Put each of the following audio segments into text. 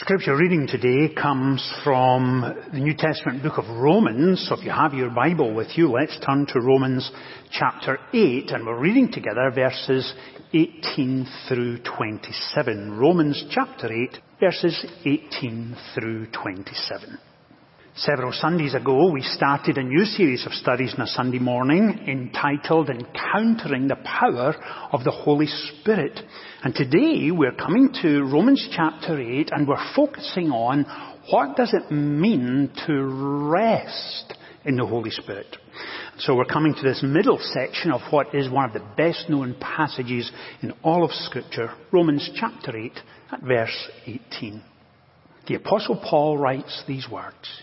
Scripture reading today comes from the New Testament book of Romans. So if you have your Bible with you, let's turn to Romans chapter 8 and we're reading together verses 18 through 27. Romans chapter 8 verses 18 through 27. Several Sundays ago, we started a new series of studies on a Sunday morning entitled Encountering the Power of the Holy Spirit. And today we're coming to Romans chapter 8 and we're focusing on what does it mean to rest in the Holy Spirit. So we're coming to this middle section of what is one of the best known passages in all of scripture, Romans chapter 8 at verse 18. The apostle Paul writes these words.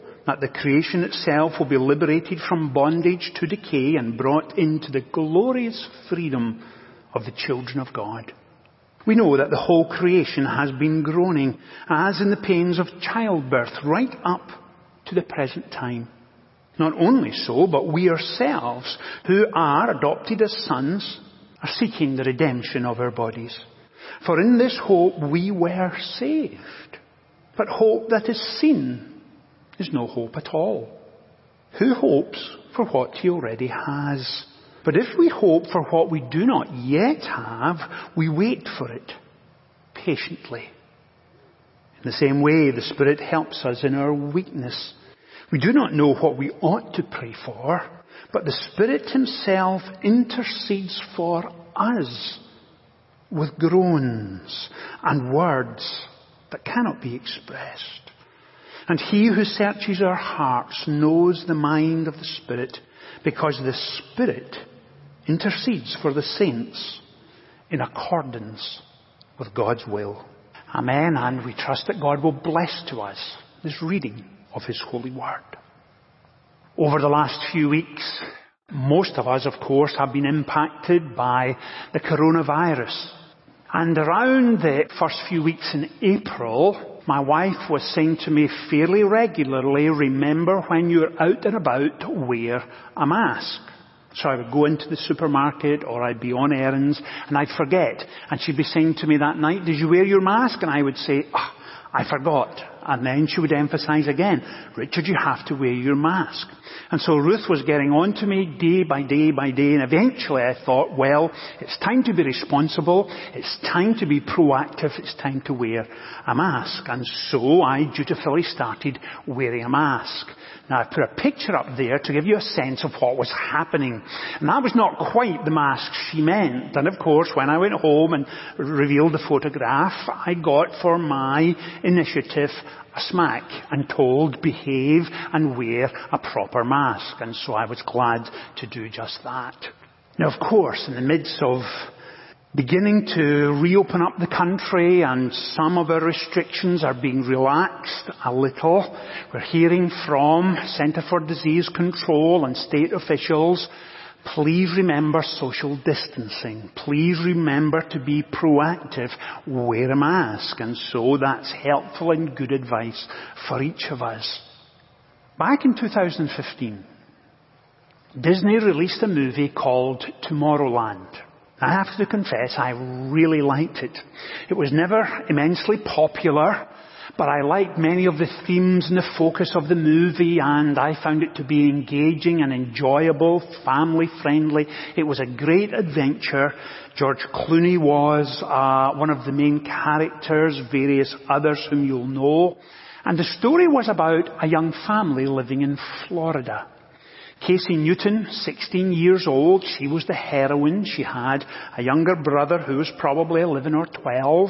that the creation itself will be liberated from bondage to decay and brought into the glorious freedom of the children of God. We know that the whole creation has been groaning as in the pains of childbirth right up to the present time. Not only so, but we ourselves, who are adopted as sons, are seeking the redemption of our bodies. For in this hope we were saved. But hope that is seen is no hope at all. Who hopes for what he already has? But if we hope for what we do not yet have, we wait for it patiently. In the same way, the Spirit helps us in our weakness. We do not know what we ought to pray for, but the Spirit Himself intercedes for us with groans and words that cannot be expressed. And he who searches our hearts knows the mind of the Spirit because the Spirit intercedes for the saints in accordance with God's will. Amen. And we trust that God will bless to us this reading of His holy word. Over the last few weeks, most of us, of course, have been impacted by the coronavirus. And around the first few weeks in April, my wife was saying to me fairly regularly, remember when you're out and about, wear a mask. So I would go into the supermarket or I'd be on errands and I'd forget. And she'd be saying to me that night, did you wear your mask? And I would say, oh, I forgot. And then she would emphasize again, Richard, you have to wear your mask. And so Ruth was getting on to me day by day by day, and eventually I thought, well, it's time to be responsible, it's time to be proactive, it's time to wear a mask. And so I dutifully started wearing a mask. Now I put a picture up there to give you a sense of what was happening. And that was not quite the mask she meant. And of course, when I went home and revealed the photograph, I got for my initiative a smack and told behave and wear a proper mask. And so I was glad to do just that. Now of course, in the midst of beginning to reopen up the country and some of our restrictions are being relaxed a little. We're hearing from Centre for Disease Control and state officials, please remember social distancing. Please remember to be proactive. Wear a mask. And so that's helpful and good advice for each of us. Back in 2015, Disney released a movie called Tomorrowland. I have to confess, I really liked it. It was never immensely popular, but I liked many of the themes and the focus of the movie and I found it to be engaging and enjoyable, family friendly. It was a great adventure. George Clooney was uh, one of the main characters, various others whom you'll know. And the story was about a young family living in Florida. Casey Newton, 16 years old, she was the heroine. She had a younger brother who was probably 11 or 12.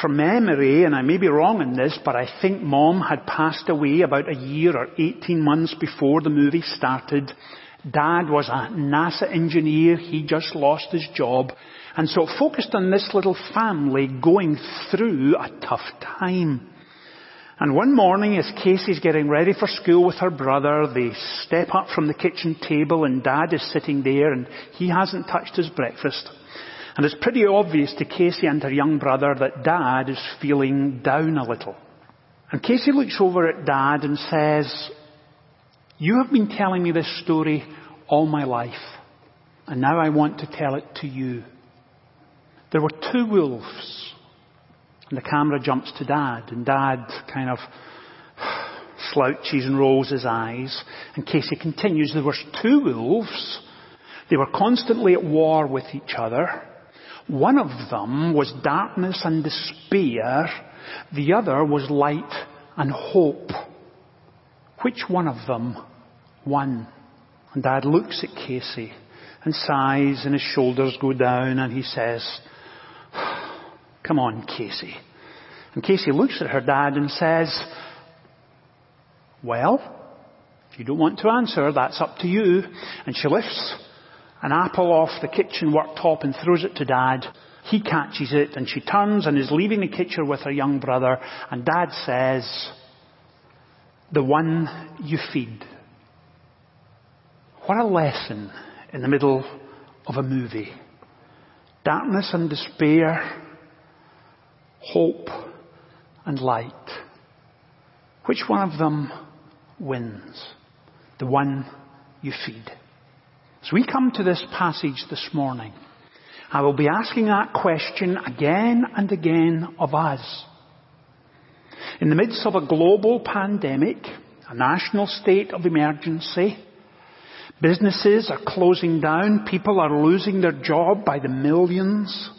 From memory, and I may be wrong in this, but I think mom had passed away about a year or 18 months before the movie started. Dad was a NASA engineer. He just lost his job. And so it focused on this little family going through a tough time. And one morning as Casey's getting ready for school with her brother, they step up from the kitchen table and dad is sitting there and he hasn't touched his breakfast. And it's pretty obvious to Casey and her young brother that dad is feeling down a little. And Casey looks over at dad and says, you have been telling me this story all my life. And now I want to tell it to you. There were two wolves and the camera jumps to dad, and dad kind of slouches and rolls his eyes. And Casey continues, there were two wolves. They were constantly at war with each other. One of them was darkness and despair. The other was light and hope. Which one of them won? And dad looks at Casey and sighs and his shoulders go down and he says, Come on, Casey. And Casey looks at her dad and says, well, if you don't want to answer, that's up to you. And she lifts an apple off the kitchen worktop and throws it to dad. He catches it and she turns and is leaving the kitchen with her young brother and dad says, the one you feed. What a lesson in the middle of a movie. Darkness and despair, hope and light. Which one of them wins? The one you feed. As we come to this passage this morning, I will be asking that question again and again of us. In the midst of a global pandemic, a national state of emergency, businesses are closing down, people are losing their job by the millions,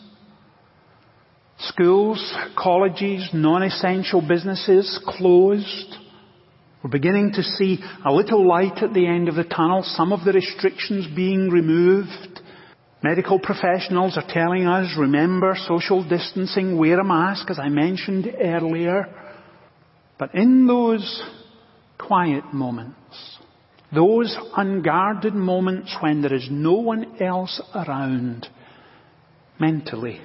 Schools, colleges, non-essential businesses closed. We're beginning to see a little light at the end of the tunnel, some of the restrictions being removed. Medical professionals are telling us, remember social distancing, wear a mask, as I mentioned earlier. But in those quiet moments, those unguarded moments when there is no one else around, mentally,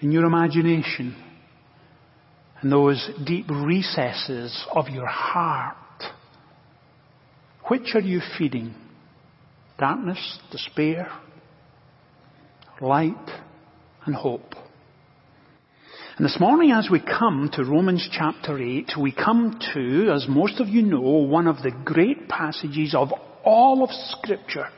in your imagination, in those deep recesses of your heart. Which are you feeding? Darkness, despair, light, and hope. And this morning as we come to Romans chapter 8, we come to, as most of you know, one of the great passages of all of scripture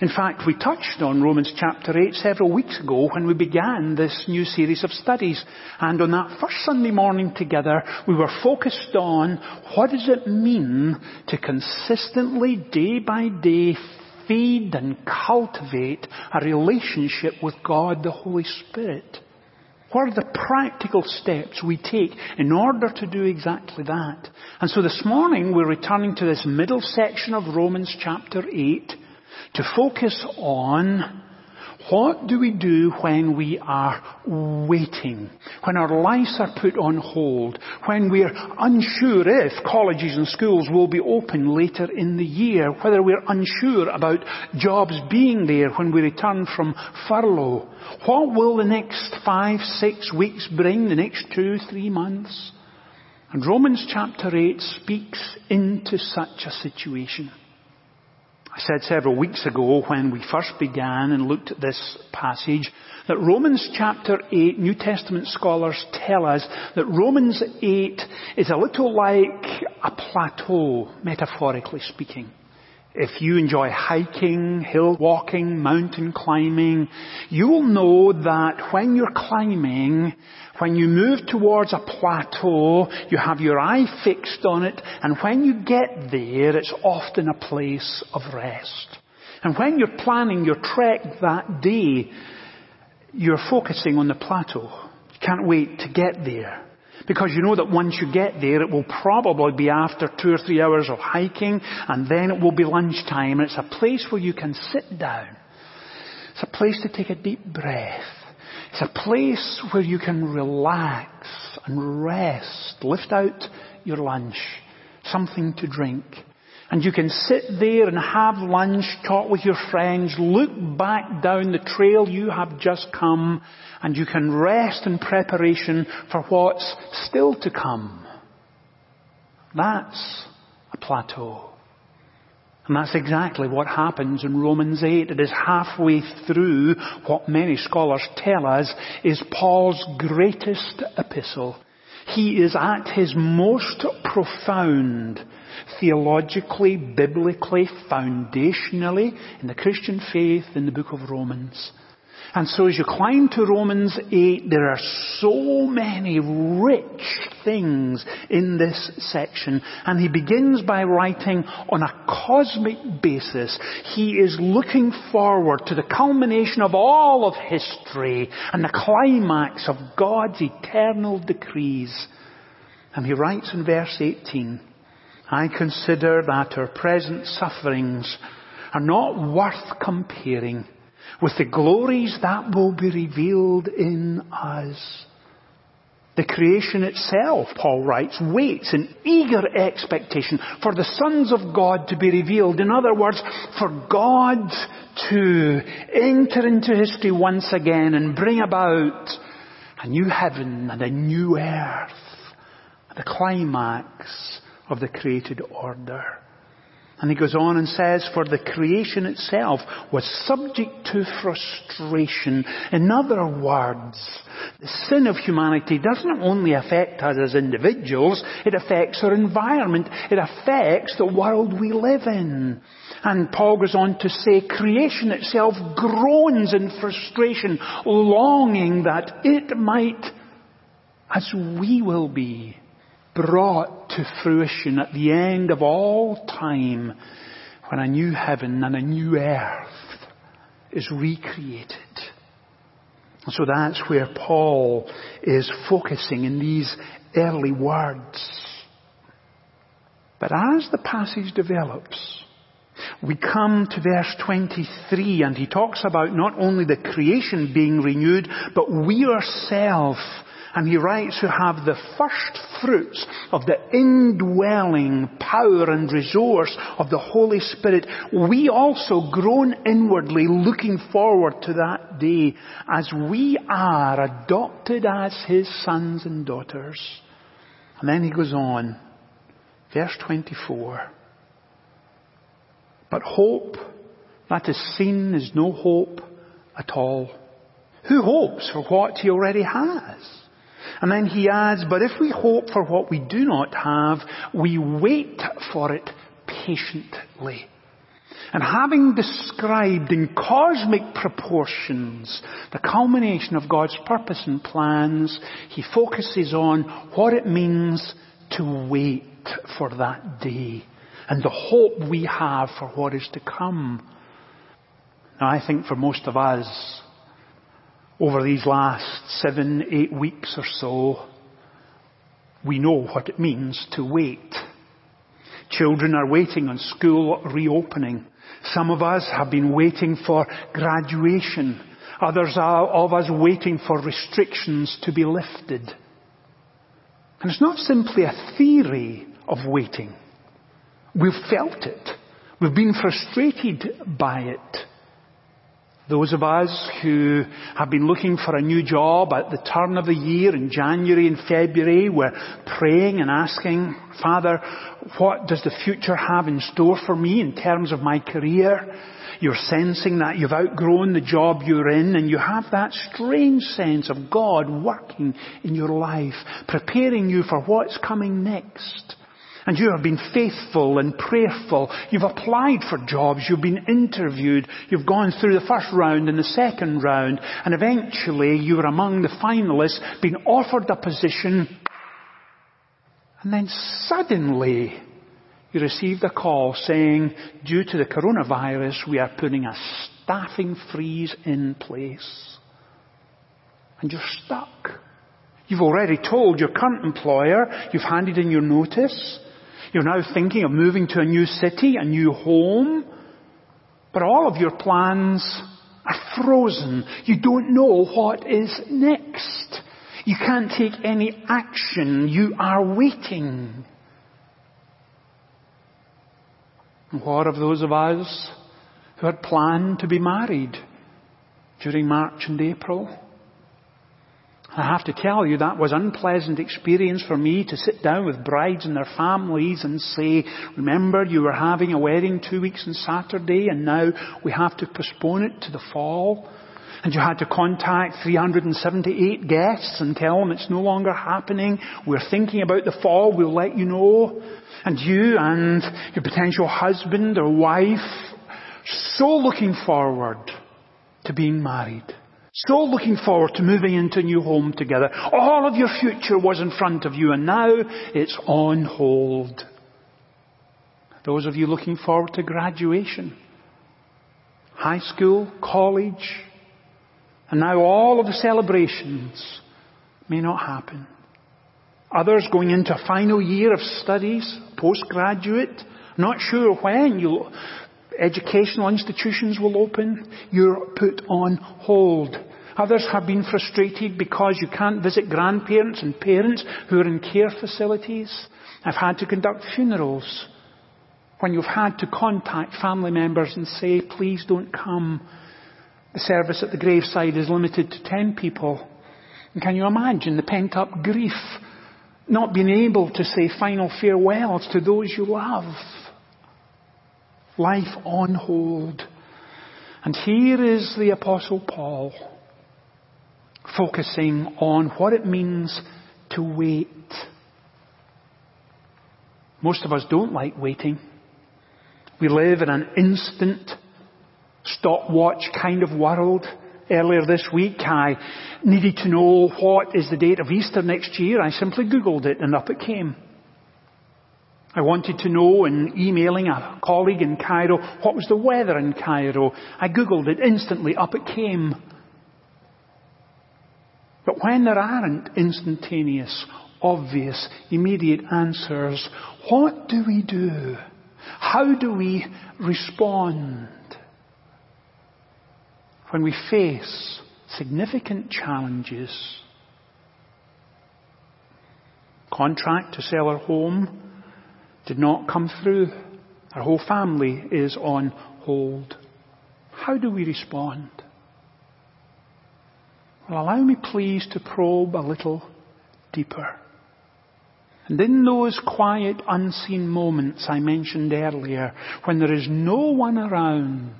in fact, we touched on Romans chapter 8 several weeks ago when we began this new series of studies. And on that first Sunday morning together, we were focused on what does it mean to consistently, day by day, feed and cultivate a relationship with God the Holy Spirit. What are the practical steps we take in order to do exactly that? And so this morning we're returning to this middle section of Romans chapter 8 to focus on what do we do when we are waiting? When our lives are put on hold? When we're unsure if colleges and schools will be open later in the year? Whether we're unsure about jobs being there when we return from furlough? What will the next five, six weeks bring? The next two, three months? And Romans chapter 8 speaks into such a situation. I said several weeks ago when we first began and looked at this passage that Romans chapter 8, New Testament scholars tell us that Romans 8 is a little like a plateau, metaphorically speaking. If you enjoy hiking, hill walking, mountain climbing, you will know that when you're climbing, when you move towards a plateau, you have your eye fixed on it, and when you get there, it's often a place of rest. And when you're planning your trek that day, you're focusing on the plateau. You can't wait to get there. Because you know that once you get there, it will probably be after two or three hours of hiking, and then it will be lunchtime, and it's a place where you can sit down. It's a place to take a deep breath. It's a place where you can relax and rest, lift out your lunch, something to drink. And you can sit there and have lunch, talk with your friends, look back down the trail you have just come, and you can rest in preparation for what's still to come. That's a plateau. And that's exactly what happens in Romans 8. It is halfway through what many scholars tell us is Paul's greatest epistle. He is at his most profound, theologically, biblically, foundationally, in the Christian faith in the book of Romans. And so as you climb to Romans 8, there are so many rich things in this section. And he begins by writing on a cosmic basis. He is looking forward to the culmination of all of history and the climax of God's eternal decrees. And he writes in verse 18, I consider that our present sufferings are not worth comparing with the glories that will be revealed in us. The creation itself, Paul writes, waits in eager expectation for the sons of God to be revealed. In other words, for God to enter into history once again and bring about a new heaven and a new earth, the climax of the created order. And he goes on and says, for the creation itself was subject to frustration. In other words, the sin of humanity doesn't only affect us as individuals, it affects our environment, it affects the world we live in. And Paul goes on to say, creation itself groans in frustration, longing that it might, as we will be, brought to fruition at the end of all time when a new heaven and a new earth is recreated. So that's where Paul is focusing in these early words. But as the passage develops, we come to verse 23 and he talks about not only the creation being renewed, but we ourselves and he writes who have the first fruits of the indwelling power and resource of the Holy Spirit. We also groan inwardly looking forward to that day as we are adopted as his sons and daughters. And then he goes on, verse 24. But hope that is seen is no hope at all. Who hopes for what he already has? And then he adds, but if we hope for what we do not have, we wait for it patiently. And having described in cosmic proportions the culmination of God's purpose and plans, he focuses on what it means to wait for that day and the hope we have for what is to come. Now I think for most of us, over these last seven, eight weeks or so, we know what it means to wait. Children are waiting on school reopening. Some of us have been waiting for graduation. Others are of us waiting for restrictions to be lifted. And it's not simply a theory of waiting. We've felt it. We've been frustrated by it. Those of us who have been looking for a new job at the turn of the year in January and February were praying and asking, Father, what does the future have in store for me in terms of my career? You're sensing that you've outgrown the job you're in and you have that strange sense of God working in your life, preparing you for what's coming next. And you have been faithful and prayerful. You've applied for jobs. You've been interviewed. You've gone through the first round and the second round. And eventually you were among the finalists, being offered a position. And then suddenly you received a call saying, due to the coronavirus, we are putting a staffing freeze in place. And you're stuck. You've already told your current employer, you've handed in your notice, you're now thinking of moving to a new city, a new home. But all of your plans are frozen. You don't know what is next. You can't take any action. You are waiting. What of those of us who had planned to be married during March and April? I have to tell you that was unpleasant experience for me to sit down with brides and their families and say, remember you were having a wedding two weeks on Saturday and now we have to postpone it to the fall. And you had to contact 378 guests and tell them it's no longer happening. We're thinking about the fall. We'll let you know. And you and your potential husband or wife, so looking forward to being married. So looking forward to moving into a new home together. All of your future was in front of you and now it's on hold. Those of you looking forward to graduation, high school, college, and now all of the celebrations may not happen. Others going into a final year of studies, postgraduate, not sure when you educational institutions will open, you're put on hold. Others have been frustrated because you can't visit grandparents and parents who are in care facilities. I've had to conduct funerals when you've had to contact family members and say, please don't come. The service at the graveside is limited to 10 people. And can you imagine the pent up grief not being able to say final farewells to those you love? life on hold. And here is the apostle Paul focusing on what it means to wait. Most of us don't like waiting. We live in an instant stopwatch kind of world. Earlier this week I needed to know what is the date of Easter next year. I simply Googled it and up it came. I wanted to know in emailing a colleague in Cairo what was the weather in Cairo. I googled it instantly, up it came. But when there aren't instantaneous, obvious, immediate answers, what do we do? How do we respond? When we face significant challenges, contract to sell our home, did not come through. Our whole family is on hold. How do we respond? Well, allow me please to probe a little deeper. And in those quiet, unseen moments I mentioned earlier, when there is no one around,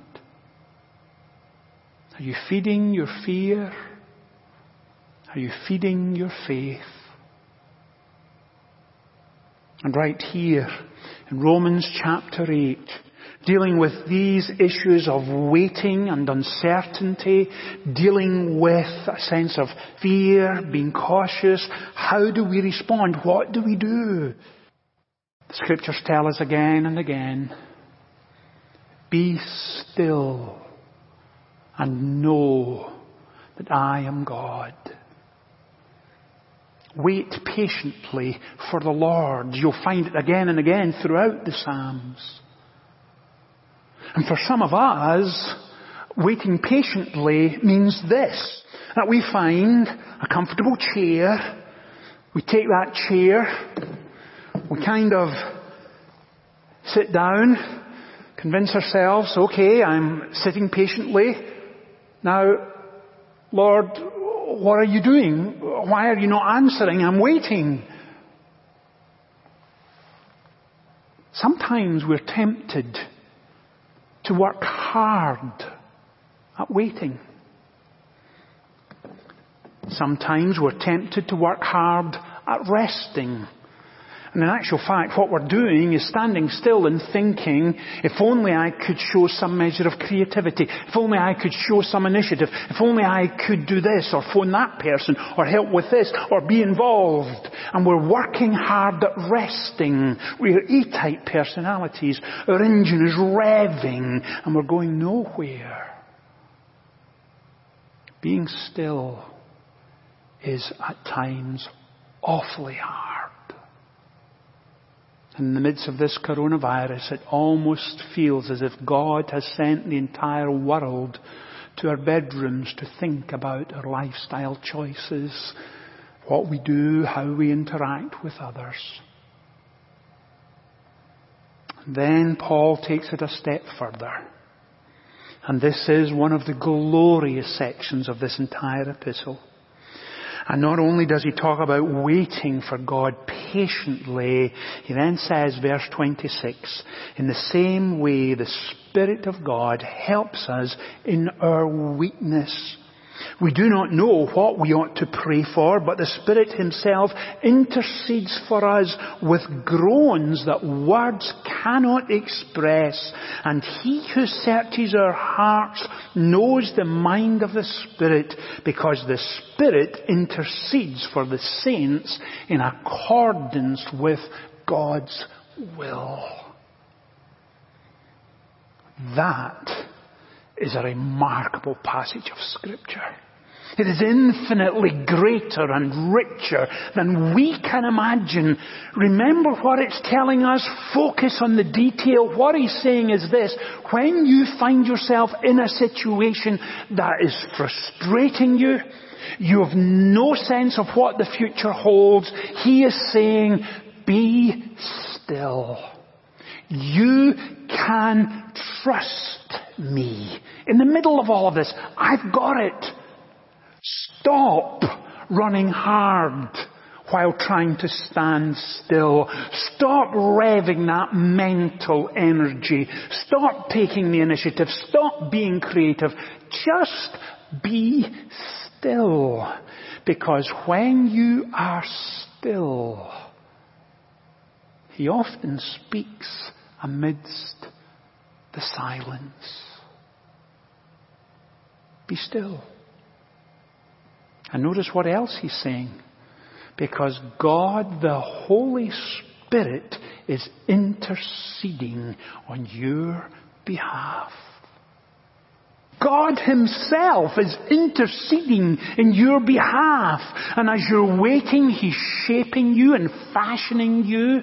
are you feeding your fear? Are you feeding your faith? And right here in Romans chapter 8, dealing with these issues of waiting and uncertainty, dealing with a sense of fear, being cautious, how do we respond? What do we do? The scriptures tell us again and again, be still and know that I am God. Wait patiently for the Lord. You'll find it again and again throughout the Psalms. And for some of us, waiting patiently means this, that we find a comfortable chair, we take that chair, we kind of sit down, convince ourselves, okay, I'm sitting patiently. Now, Lord, what are you doing? Why are you not answering? I'm waiting. Sometimes we're tempted to work hard at waiting. Sometimes we're tempted to work hard at resting and in actual fact, what we're doing is standing still and thinking, if only I could show some measure of creativity, if only I could show some initiative, if only I could do this, or phone that person, or help with this, or be involved. And we're working hard at resting. We're E-type personalities. Our engine is revving, and we're going nowhere. Being still is at times awfully hard. In the midst of this coronavirus, it almost feels as if God has sent the entire world to our bedrooms to think about our lifestyle choices, what we do, how we interact with others. Then Paul takes it a step further. And this is one of the glorious sections of this entire epistle. And not only does he talk about waiting for God patiently, he then says, verse 26, in the same way the Spirit of God helps us in our weakness. We do not know what we ought to pray for, but the Spirit Himself intercedes for us with groans that words cannot express. And He who searches our hearts knows the mind of the Spirit, because the Spirit intercedes for the saints in accordance with God's will. That is a remarkable passage of scripture. It is infinitely greater and richer than we can imagine. Remember what it's telling us. Focus on the detail. What he's saying is this. When you find yourself in a situation that is frustrating you, you have no sense of what the future holds, he is saying, be still. You can trust me. In the middle of all of this, I've got it. Stop running hard while trying to stand still. Stop revving that mental energy. Stop taking the initiative. Stop being creative. Just be still. Because when you are still, he often speaks amidst the silence. Be still. And notice what else he's saying. Because God, the Holy Spirit, is interceding on your behalf. God Himself is interceding in your behalf. And as you're waiting, He's shaping you and fashioning you.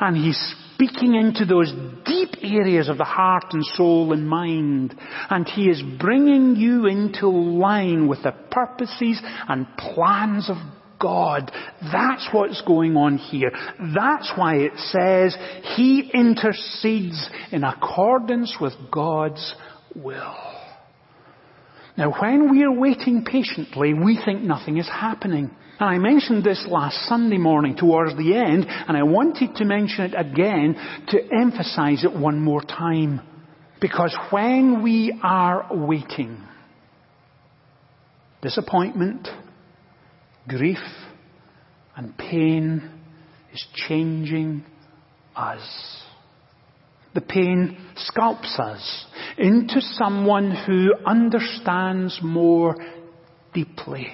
And He's speaking into those deep areas of the heart and soul and mind. And He is bringing you into line with the purposes and plans of God. That's what's going on here. That's why it says He intercedes in accordance with God's will. Now when we are waiting patiently, we think nothing is happening. And I mentioned this last Sunday morning towards the end, and I wanted to mention it again to emphasize it one more time. Because when we are waiting, disappointment, grief, and pain is changing us. The pain sculpts us into someone who understands more deeply,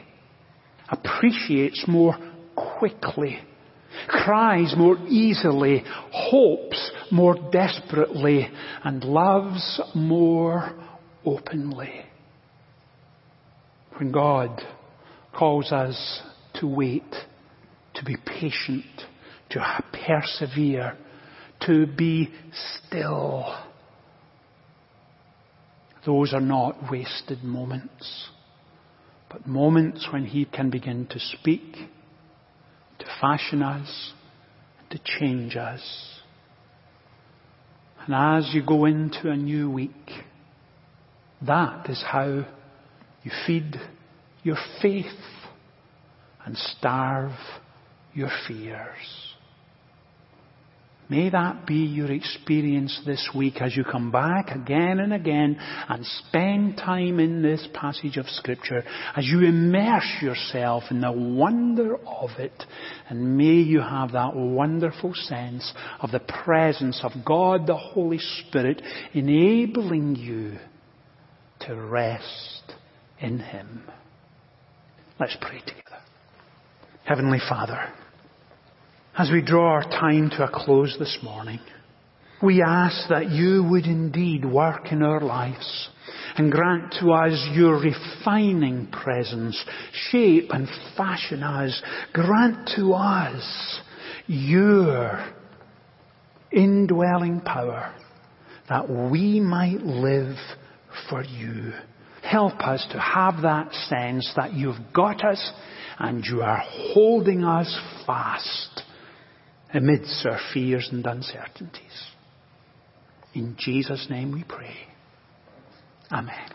appreciates more quickly, cries more easily, hopes more desperately, and loves more openly. When God calls us to wait, to be patient, to persevere, to be still. Those are not wasted moments, but moments when He can begin to speak, to fashion us, to change us. And as you go into a new week, that is how you feed your faith and starve your fears. May that be your experience this week as you come back again and again and spend time in this passage of scripture as you immerse yourself in the wonder of it and may you have that wonderful sense of the presence of God the Holy Spirit enabling you to rest in Him. Let's pray together. Heavenly Father, as we draw our time to a close this morning, we ask that you would indeed work in our lives and grant to us your refining presence, shape and fashion us. Grant to us your indwelling power that we might live for you. Help us to have that sense that you've got us and you are holding us fast amidst our fears and uncertainties. In Jesus' name we pray. Amen.